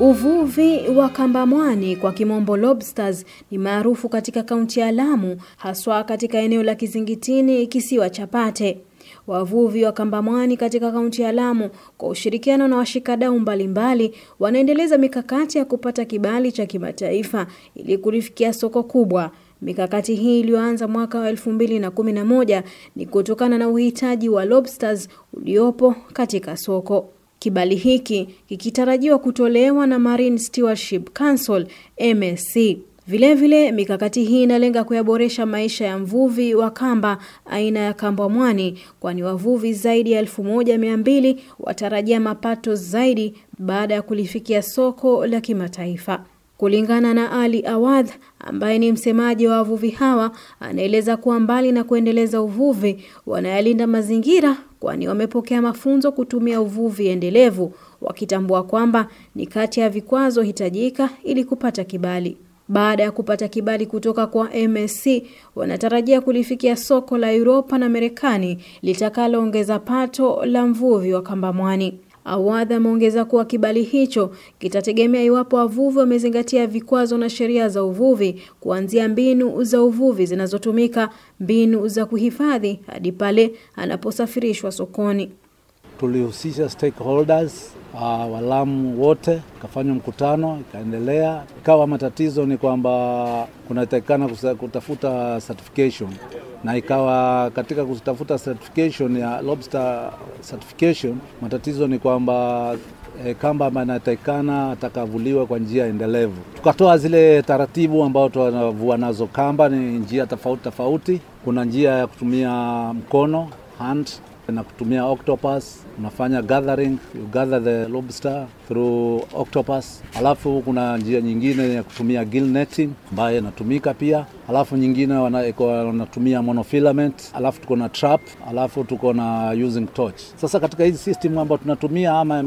Uvuvi wa kambamwani kwa kimombo lobsters ni maarufu katika kaunti ya Lamu, haswa katika eneo la Kizingitini, kisiwa cha Pate. Wavuvi wa kambamwani katika kaunti ya Lamu kwa ushirikiano na washikadau mbalimbali wanaendeleza mikakati ya kupata kibali cha kimataifa ili kulifikia soko kubwa. Mikakati hii iliyoanza mwaka wa 2011 ni kutokana na uhitaji wa lobsters uliopo katika soko. Kibali hiki kikitarajiwa kutolewa na Marine Stewardship Council MSC. Vilevile mikakati hii inalenga kuyaboresha maisha ya mvuvi wa kamba aina ya kambwa mwani, kwani wavuvi zaidi ya elfu moja mia mbili watarajia mapato zaidi baada ya kulifikia soko la kimataifa. Kulingana na Ali Awadh ambaye ni msemaji wa wavuvi hawa, anaeleza kuwa mbali na kuendeleza uvuvi, wanayalinda mazingira, kwani wamepokea mafunzo kutumia uvuvi endelevu, wakitambua kwamba ni kati ya vikwazo hitajika ili kupata kibali. Baada ya kupata kibali kutoka kwa MSC, wanatarajia kulifikia soko la Uropa na Marekani litakaloongeza pato la mvuvi wa kambamwani. Awadha ameongeza kuwa kibali hicho kitategemea iwapo wavuvi wamezingatia vikwazo na sheria za uvuvi, kuanzia mbinu za uvuvi zinazotumika, mbinu za kuhifadhi, hadi pale anaposafirishwa sokoni. Tulihusisha stakeholders uh, walamu wote, ikafanywa mkutano, ikaendelea. Ikawa matatizo ni kwamba kunatakikana kutafuta certification, na ikawa katika kutafuta certification ya lobster certification, matatizo ni kwamba e, kamba ambayo inatakikana atakavuliwa kwa njia endelevu. Tukatoa zile taratibu ambao tunavua nazo kamba, ni njia tofauti tofauti. Kuna njia ya kutumia mkono hand na kutumia octopus, unafanya gathering, you gather the lobster through octopus. Alafu kuna njia nyingine ya kutumia gill netting ambayo inatumika pia. Alafu nyingine wanatumia monofilament. Alafu tuko na trap, alafu tuko na using torch. Sasa katika hizi system ambayo tunatumia ama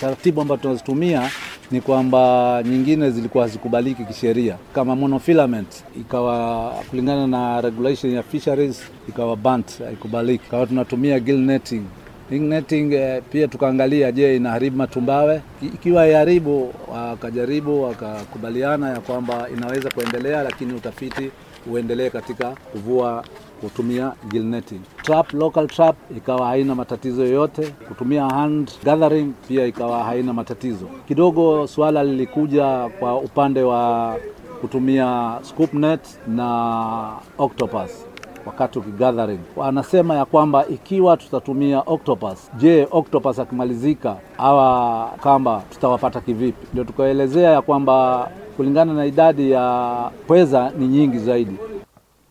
taratibu ambayo tunazitumia ni kwamba nyingine zilikuwa hazikubaliki kisheria, kama monofilament ikawa kulingana na regulation ya fisheries ikawa bant, haikubaliki. Ikawa tunatumia gill netting. Netting eh, pia tukaangalia, je, inaharibu matumbawe? Ikiwa iharibu, wakajaribu wakakubaliana ya kwamba inaweza kuendelea, lakini utafiti uendelee katika kuvua kutumia gill netting. Trap, local trap ikawa haina matatizo yoyote. Kutumia hand gathering pia ikawa haina matatizo. Kidogo suala lilikuja kwa upande wa kutumia scoop net na octopus wakati ukigathering, wanasema ya kwamba ikiwa tutatumia octopus, je, octopus akimalizika hawa kamba tutawapata kivipi? Ndio tukaelezea ya kwamba kulingana na idadi ya pweza ni nyingi zaidi.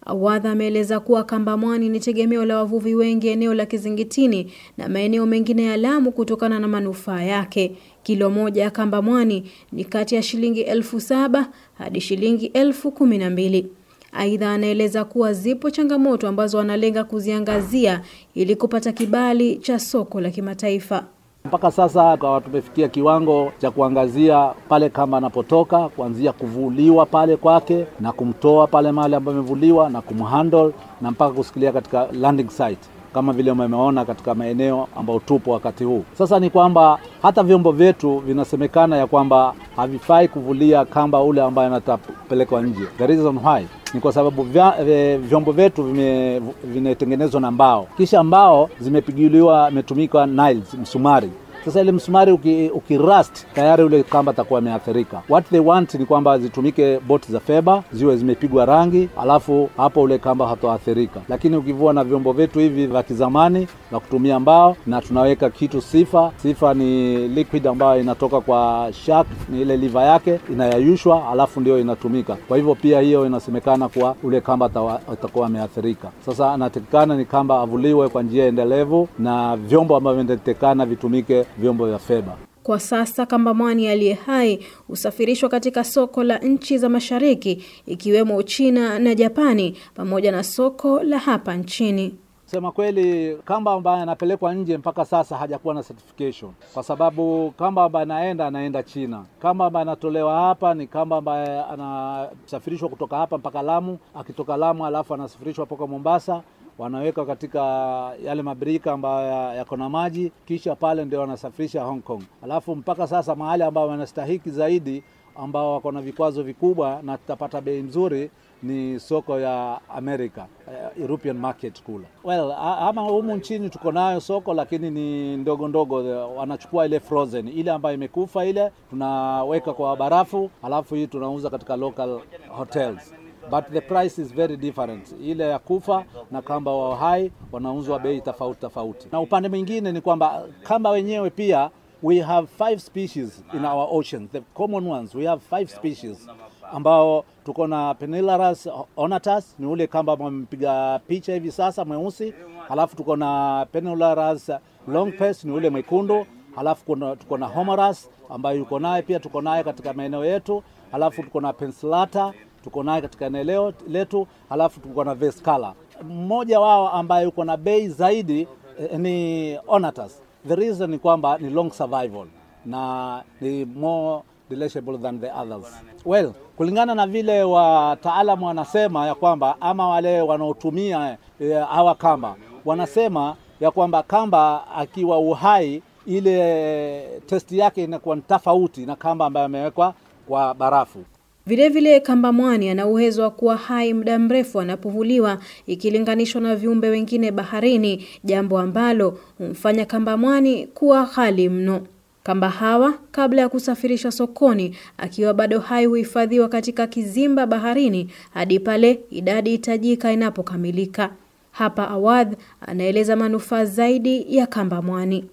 Awadha ameeleza kuwa kamba mwani ni tegemeo la wavuvi wengi eneo la Kizingitini na maeneo mengine ya Lamu kutokana na manufaa yake. Kilo moja ya kamba mwani ni kati ya shilingi elfu saba hadi shilingi elfu kumi na mbili. Aidha, anaeleza kuwa zipo changamoto ambazo wanalenga kuziangazia ili kupata kibali cha soko la kimataifa. Mpaka sasa kwa tumefikia kiwango cha kuangazia pale kamba anapotoka, kuanzia kuvuliwa pale kwake na kumtoa pale mahali ambayo amevuliwa na kumhandle na mpaka kusikilia katika landing site kama vile umeona katika maeneo ambayo tupo wakati huu. Sasa ni kwamba hata vyombo vyetu vinasemekana ya kwamba havifai kuvulia kamba ule ambaye anatapelekwa nje. The reason why ni kwa sababu vyombo vyetu vimetengenezwa na mbao, kisha mbao zimepigiliwa, imetumika nails, msumari sasa ile msumari ukirust uki tayari ule kamba atakuwa ameathirika. What they want ni kwamba zitumike boti za feba ziwe zimepigwa rangi, alafu hapo ule kamba hatoathirika. Lakini ukivua na vyombo vyetu hivi vya kizamani vya kutumia mbao, na tunaweka kitu sifa. Sifa ni liquid ambayo inatoka kwa shark, ni ile liva yake inayayushwa, alafu ndio inatumika. Kwa hivyo pia hiyo inasemekana kuwa ule kamba atakuwa ameathirika. Sasa anatakikana ni kamba avuliwe kwa njia endelevu na vyombo ambavyo vinatakikana vitumike vyombo vya feba. Kwa sasa kambamwani aliye hai husafirishwa katika soko la nchi za mashariki ikiwemo Uchina na Japani pamoja na soko la hapa nchini. Sema kweli, kamba ambaye anapelekwa nje mpaka sasa hajakuwa na certification, kwa sababu kamba ambaye anaenda anaenda China. Kamba ambaye anatolewa hapa ni kamba ambaye anasafirishwa kutoka hapa mpaka Lamu, akitoka Lamu alafu anasafirishwa mpaka Mombasa wanaweka katika yale mabirika ambayo yako na maji, kisha pale ndio wanasafirisha Hong Kong. Alafu mpaka sasa mahali ambao wanastahiki zaidi ambao wako na vikwazo vikubwa na tutapata bei nzuri ni soko ya America, uh, European market kula. Well, ama humu nchini tuko nayo soko lakini ni ndogo ndogo, wanachukua ile frozen ile ambayo imekufa ile tunaweka kwa barafu, alafu hii tunauza katika local hotels but the price is very different. Ile ya kufa na kamba wa hai wanauzwa bei tofauti tofauti, na upande mwingine ni kwamba kamba wenyewe pia we have five species in our ocean. The common ones we have five species ambao tuko na Penilaras onatus ni ule kamba mpiga picha hivi sasa mweusi, halafu tuko na Penilaras longpes ni ule mwekundu, halafu tuko na Homarus ambayo yuko naye pia tuko naye katika maeneo yetu, halafu tuko na Penslata tuko naye katika eneo letu, halafu tuko na Vescala. Mmoja wao ambaye yuko na bei zaidi eh, ni Onatus. The reason ni kwamba ni long survival na ni more deliciable than the others. Well, kulingana na vile wataalamu wanasema ya kwamba ama wale wanaotumia hawa kamba wanasema ya kwamba kamba akiwa uhai ile testi yake inakuwa ni tofauti na kamba ambayo amewekwa kwa barafu. Vilevile kamba mwani ana uwezo wa kuwa hai muda mrefu anapovuliwa ikilinganishwa na viumbe wengine baharini, jambo ambalo humfanya kamba mwani kuwa ghali mno. Kamba hawa kabla ya kusafirishwa sokoni, akiwa bado hai huhifadhiwa katika kizimba baharini hadi pale idadi hitajika inapokamilika. Hapa Awadh anaeleza manufaa zaidi ya kamba mwani.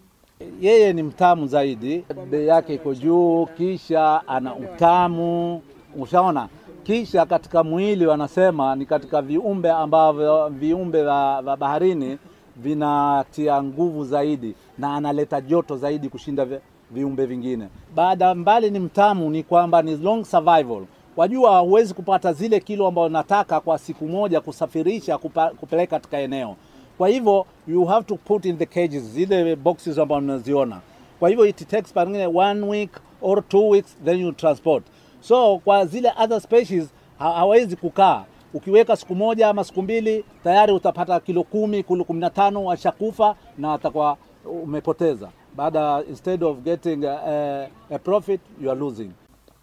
Yeye ni mtamu zaidi, bei yake iko juu, kisha ana utamu Ushaona, kisha katika mwili wanasema ni katika viumbe ambavyo viumbe vya baharini vinatia nguvu zaidi na analeta joto zaidi kushinda viumbe vingine. Baada mbali ni mtamu, ni kwamba ni long survival. Wajua, huwezi kupata zile kilo ambazo nataka kwa siku moja kusafirisha kupa, kupeleka katika eneo. Kwa hivyo you have to put in the cages, zile boxes ambazo unaziona. Kwa hivyo it takes pengine one week or two weeks then you transport So kwa zile other species ha hawezi kukaa. Ukiweka siku moja ama siku mbili, tayari utapata kilo kumi, kilo kumi na tano washakufa na atakuwa umepoteza. Baada instead of getting a, a profit you are losing.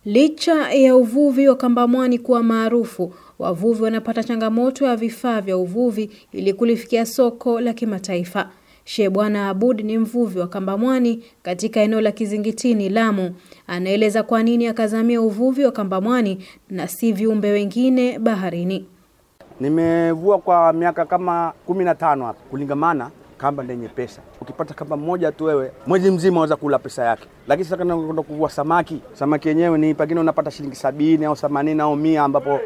Licha ya uvuvi wa kambamwani kuwa maarufu, wavuvi wanapata changamoto ya vifaa vya uvuvi ili kulifikia soko la kimataifa. Sheikh Bwana Abud ni mvuvi wa Kambamwani katika eneo la Kizingitini, Lamu. Anaeleza kwa nini akazamia uvuvi wa Kambamwani na si viumbe wengine baharini. Nimevua kwa miaka kama kumi na tano hapa, kulingamana kamba ndenye pesa. Ukipata kamba mmoja tu wewe mwezi mzima unaweza kula pesa yake, lakini sasa kana kwenda kuvua samaki, samaki yenyewe ni pengine unapata shilingi sabini au themanini au mia, ambapo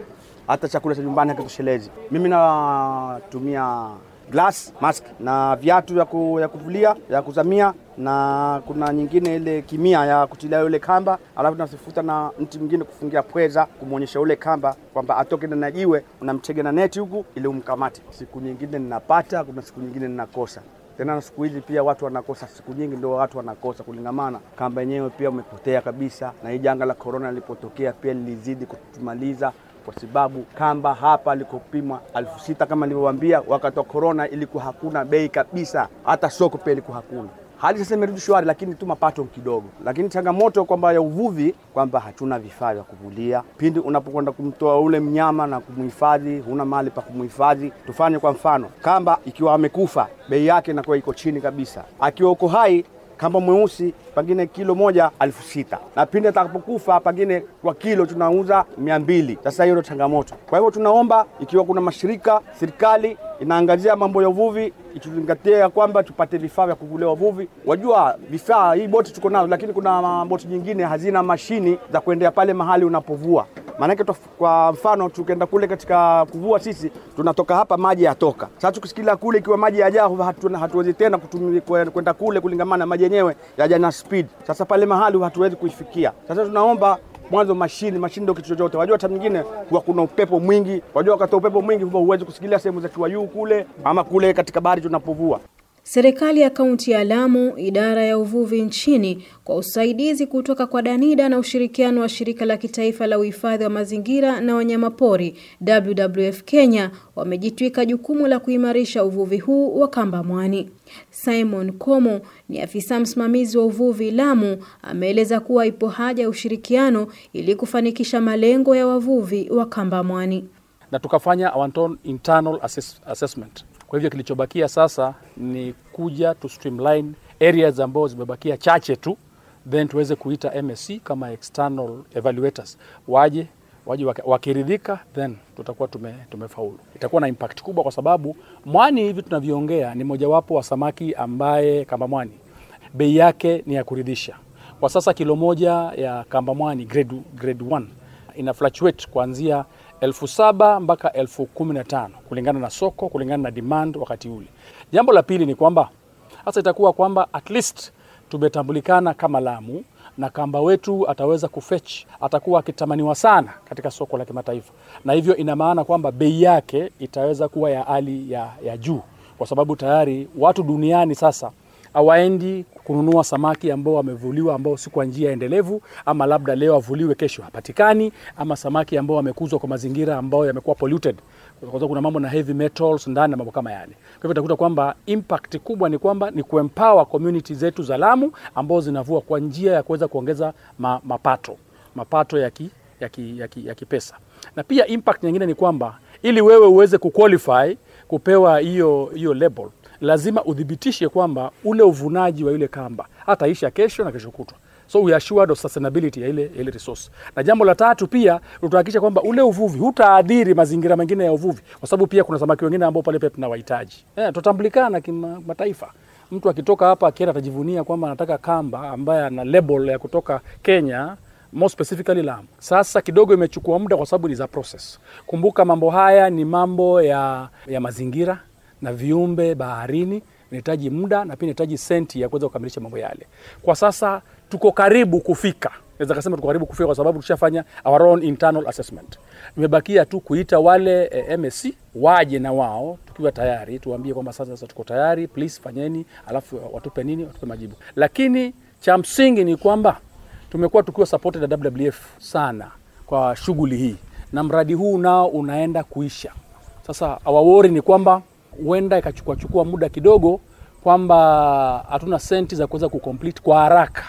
hata chakula cha nyumbani hakitoshelezi. Mimi natumia glass mask na viatu vya ku, ya kuvulia ya kuzamia, na kuna nyingine ile kimia ya kutilia yule kamba, alafu tunasifuta na mti mwingine kufungia pweza, kumwonyesha ule kamba kwamba atoke na jiwe, unamtega na neti huku ili umkamate. Siku nyingine ninapata, kuna siku nyingine ninakosa tena na siku hizi pia watu wanakosa, siku nyingi ndio watu wanakosa kulingamana. Kamba yenyewe pia umepotea kabisa, na hii janga la korona lilipotokea pia lilizidi kutumaliza kwa sababu kamba hapa alikopimwa elfu sita kama nilivyowaambia, wakati wa korona ilikuwa hakuna bei kabisa, hata soko pia ilikuwa hakuna. Hali sasa imerudi shwari, lakini tu mapato kidogo. Lakini changamoto kwamba ya uvuvi kwamba hatuna vifaa vya kuvulia. Pindi unapokwenda kumtoa ule mnyama na kumhifadhi, huna mahali pa kumhifadhi. Tufanye kwa mfano, kamba ikiwa amekufa, bei yake inakuwa iko chini kabisa. Akiwa uko hai kamba mweusi pengine kilo moja elfu sita na pindi atakapokufa pengine kwa kilo tunauza mia mbili. Sasa hiyo ndio changamoto. Kwa hivyo tunaomba ikiwa kuna mashirika, serikali inaangazia mambo ya uvuvi, ituzingatie ya kwamba tupate vifaa vya kuvulia wavuvi. Wajua vifaa, hii boti tuko nazo, lakini kuna boti nyingine hazina mashini za kuendea pale mahali unapovua. Maanake kwa mfano tukienda kule katika kuvua sisi tunatoka hapa maji yatoka. Sasa tukisikila kule ikiwa maji yajaa, hatuwezi hatu tena kwenda kule kulingamana maji yenyewe yaja na speed. Sasa pale mahali hatuwezi kuifikia. Sasa tunaomba mwanzo mashini, mashini ndio kitu chochote. Wajua hata mwingine huwa kuna upepo mwingi, wajua wakati upepo mwingi huwa huwezi kusikilia sehemu za kiwayuu kule ama kule katika bahari tunapovua. Serikali ya kaunti ya Lamu, idara ya uvuvi nchini, kwa usaidizi kutoka kwa Danida na ushirikiano wa shirika la kitaifa la uhifadhi wa mazingira na wanyamapori WWF Kenya, wamejitwika jukumu la kuimarisha uvuvi huu wa kamba mwani. Simon Komo ni afisa msimamizi wa uvuvi Lamu, ameeleza kuwa ipo haja ya ushirikiano ili kufanikisha malengo ya wavuvi wa kamba mwani. Na tukafanya our internal assess assessment. Kwa hivyo kilichobakia sasa ni kuja tu streamline areas ambazo zimebakia chache tu, then tuweze kuita MSC kama external evaluators waje waje wakiridhika, then tutakuwa tume, tumefaulu. Itakuwa na impact kubwa, kwa sababu mwani hivi tunavyoongea ni mojawapo wa samaki ambaye kamba mwani bei yake ni ya kuridhisha. Kwa sasa kilo moja ya kamba mwani grade, grade 1 ina fluctuate kuanzia elfu saba mpaka elfu kumi na tano kulingana na soko, kulingana na demand wakati ule. Jambo la pili ni kwamba sasa itakuwa kwamba at least tumetambulikana kama Lamu na kamba wetu ataweza kufetch, atakuwa akitamaniwa sana katika soko la kimataifa, na hivyo ina maana kwamba bei yake itaweza kuwa ya hali ya, ya juu, kwa sababu tayari watu duniani sasa hawaendi kununua samaki ambao wamevuliwa ambao si kwa njia endelevu, ama labda leo avuliwe kesho hapatikani, ama samaki ambao wamekuzwa kwa mazingira ambayo yamekuwa polluted, kwa kuna mambo na heavy metals ndani na mambo kama yale. Kwa hivyo utakuta kwamba impact kubwa ni kwamba ni kuempower community zetu za Lamu ambao zinavua kwa njia ya kuweza kuongeza ma, mapato. Mapato ya ki, ya ki, ya ki, ya kipesa, na pia impact nyingine ni kwamba ili wewe uweze kuqualify kupewa hiyo hiyo label lazima udhibitishe kwamba ule uvunaji wa ile kamba hataisha kesho na kesho kutwa, so we assured of sustainability ya ile, ile resource. Na jambo la tatu pia tutahakikisha kwamba ule uvuvi hutaadhiri mazingira mengine ya uvuvi, kwa sababu pia kuna samaki wengine ambao pale pia tunawahitaji. Eh, tutambulikana kimataifa. Mtu akitoka hapa akienda atajivunia kwamba anataka kamba ambaye ana label ya kutoka Kenya more specifically Lamu. Sasa kidogo imechukua muda kwa sababu ni za process. Kumbuka mambo haya ni mambo ya, ya mazingira na viumbe baharini inahitaji muda na pia inahitaji senti ya kuweza kukamilisha mambo yale. Kwa sasa tuko karibu kufika, naweza kusema tuko karibu kufika kwa sababu tushafanya our own internal assessment. Imebakia tu kuita wale eh, MSC waje na wao, tukiwa tayari tuwaambie kwamba sasa, sasa tuko tayari, please fanyeni, alafu watupe nini, watupe majibu. Lakini cha msingi ni kwamba tumekuwa tukiwa supported na WWF sana kwa shughuli hii, na mradi huu nao unaenda kuisha. Sasa awawori ni kwamba huenda ikachukua chukua muda kidogo, kwamba hatuna senti za kuweza kucomplete kwa haraka,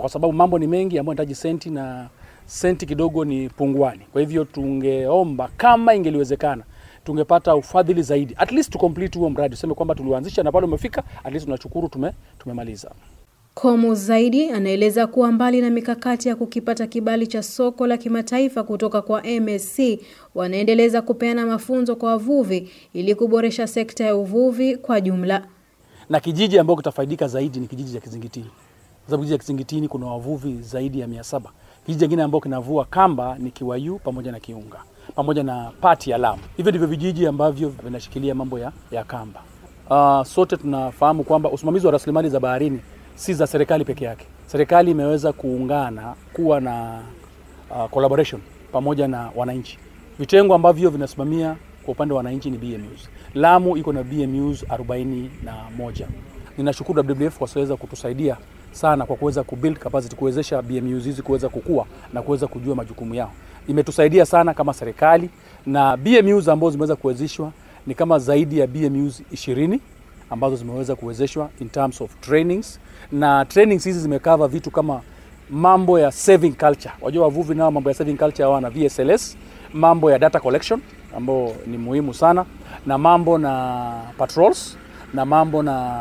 kwa sababu mambo ni mengi ambayo yanahitaji senti na senti kidogo ni punguani. Kwa hivyo tungeomba kama ingeliwezekana tungepata ufadhili zaidi, at least to complete huo mradi, tuseme kwamba tulianzisha na pale umefika, at least tunashukuru tume, tumemaliza. Komu zaidi anaeleza kuwa mbali na mikakati ya kukipata kibali cha soko la kimataifa kutoka kwa MSC, wanaendeleza kupeana mafunzo kwa wavuvi ili kuboresha sekta ya uvuvi kwa jumla. Na kijiji ambacho kitafaidika zaidi ni kijiji cha Kizingitini, kwa sababu kijiji cha Kizingitini kuna wavuvi zaidi ya mia saba. Kijiji kingine ambao kinavua kamba ni Kiwayu pamoja na Kiunga pamoja na pati ya Lamu. Hivyo ndivyo vijiji ambavyo vinashikilia mambo ya, ya kamba. Uh, sote tunafahamu kwamba usimamizi wa rasilimali za baharini si za serikali peke yake. Serikali imeweza kuungana kuwa na uh, collaboration pamoja na wananchi. Vitengo ambavyo vinasimamia kwa upande wa wananchi ni BMUs. Lamu iko na BMUs 41. Ninashukuru WWF kwa kuweza kutusaidia sana kwa kuweza kubuild capacity, kuwezesha BMUs hizi kuweza kukua na kuweza kujua majukumu yao. Imetusaidia sana kama serikali, na BMUs ambazo zimeweza kuwezeshwa ni kama zaidi ya BMUs 20 ambazo zimeweza kuwezeshwa in terms of trainings, na trainings hizi zimekava vitu kama mambo ya saving culture. Wajua wavuvi nao mambo ya saving culture hawana VSLS, mambo ya data collection ambao ni muhimu sana, na mambo na patrols, na mambo na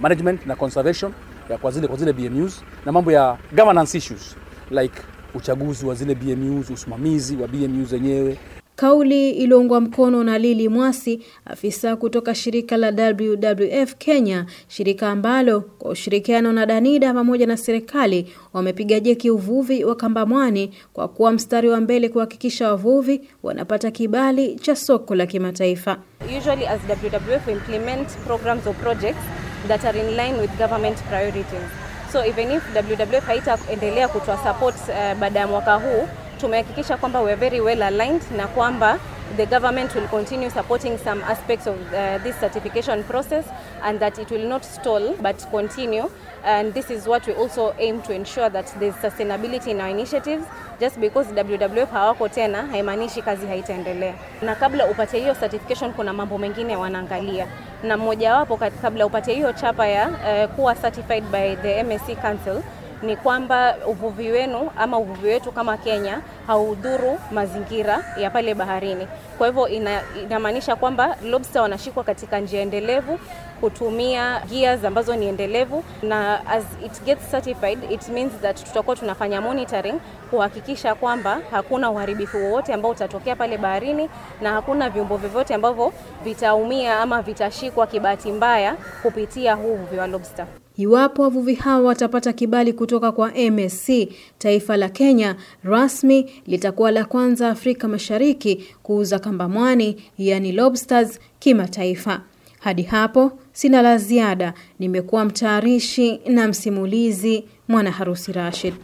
management na conservation ya kwa zile kwa zile BMUs, na mambo ya governance issues like uchaguzi wa zile BMUs, usimamizi wa BMUs zenyewe. Kauli iliyoungwa mkono na Lili Mwasi, afisa kutoka shirika la WWF Kenya, shirika ambalo kwa ushirikiano na Danida pamoja na serikali wamepiga jeki uvuvi wa Kambamwani kwa kuwa mstari wa mbele kuhakikisha wavuvi wanapata kibali cha soko la kimataifa. Usually as WWF implement programs or projects that are in line with government priorities. So even if WWF haitaendelea kutoa support uh, baada ya mwaka huu tumehakikisha kwamba we are very well aligned na kwamba the government will continue supporting some aspects of uh, this certification process and that it will not stall but continue. And this is what we also aim to ensure that there's sustainability in our initiatives just because WWF hawako tena haimaanishi kazi haitaendelea. Na kabla upate hiyo certification kuna mambo mengine wanaangalia. Na mmojawapo kabla upate hiyo chapa ya uh, kuwa certified by the MSC Council ni kwamba uvuvi wenu ama uvuvi wetu kama Kenya haudhuru mazingira ya pale baharini. Kwa hivyo ina, inamaanisha kwamba lobster wanashikwa katika njia endelevu kutumia gears ambazo ni endelevu, na as it gets certified it means that tutakuwa tunafanya monitoring kuhakikisha kwamba hakuna uharibifu wowote ambao utatokea pale baharini na hakuna vyombo vyovyote ambavyo vitaumia ama vitashikwa kibahati mbaya kupitia huu uvuvi wa lobster. Iwapo wavuvi hao watapata kibali kutoka kwa MSC, taifa la Kenya rasmi litakuwa la kwanza Afrika Mashariki kuuza kamba mwani, yani lobsters, kimataifa. Hadi hapo sina la ziada. Nimekuwa mtayarishi na msimulizi Mwana Harusi Rashid.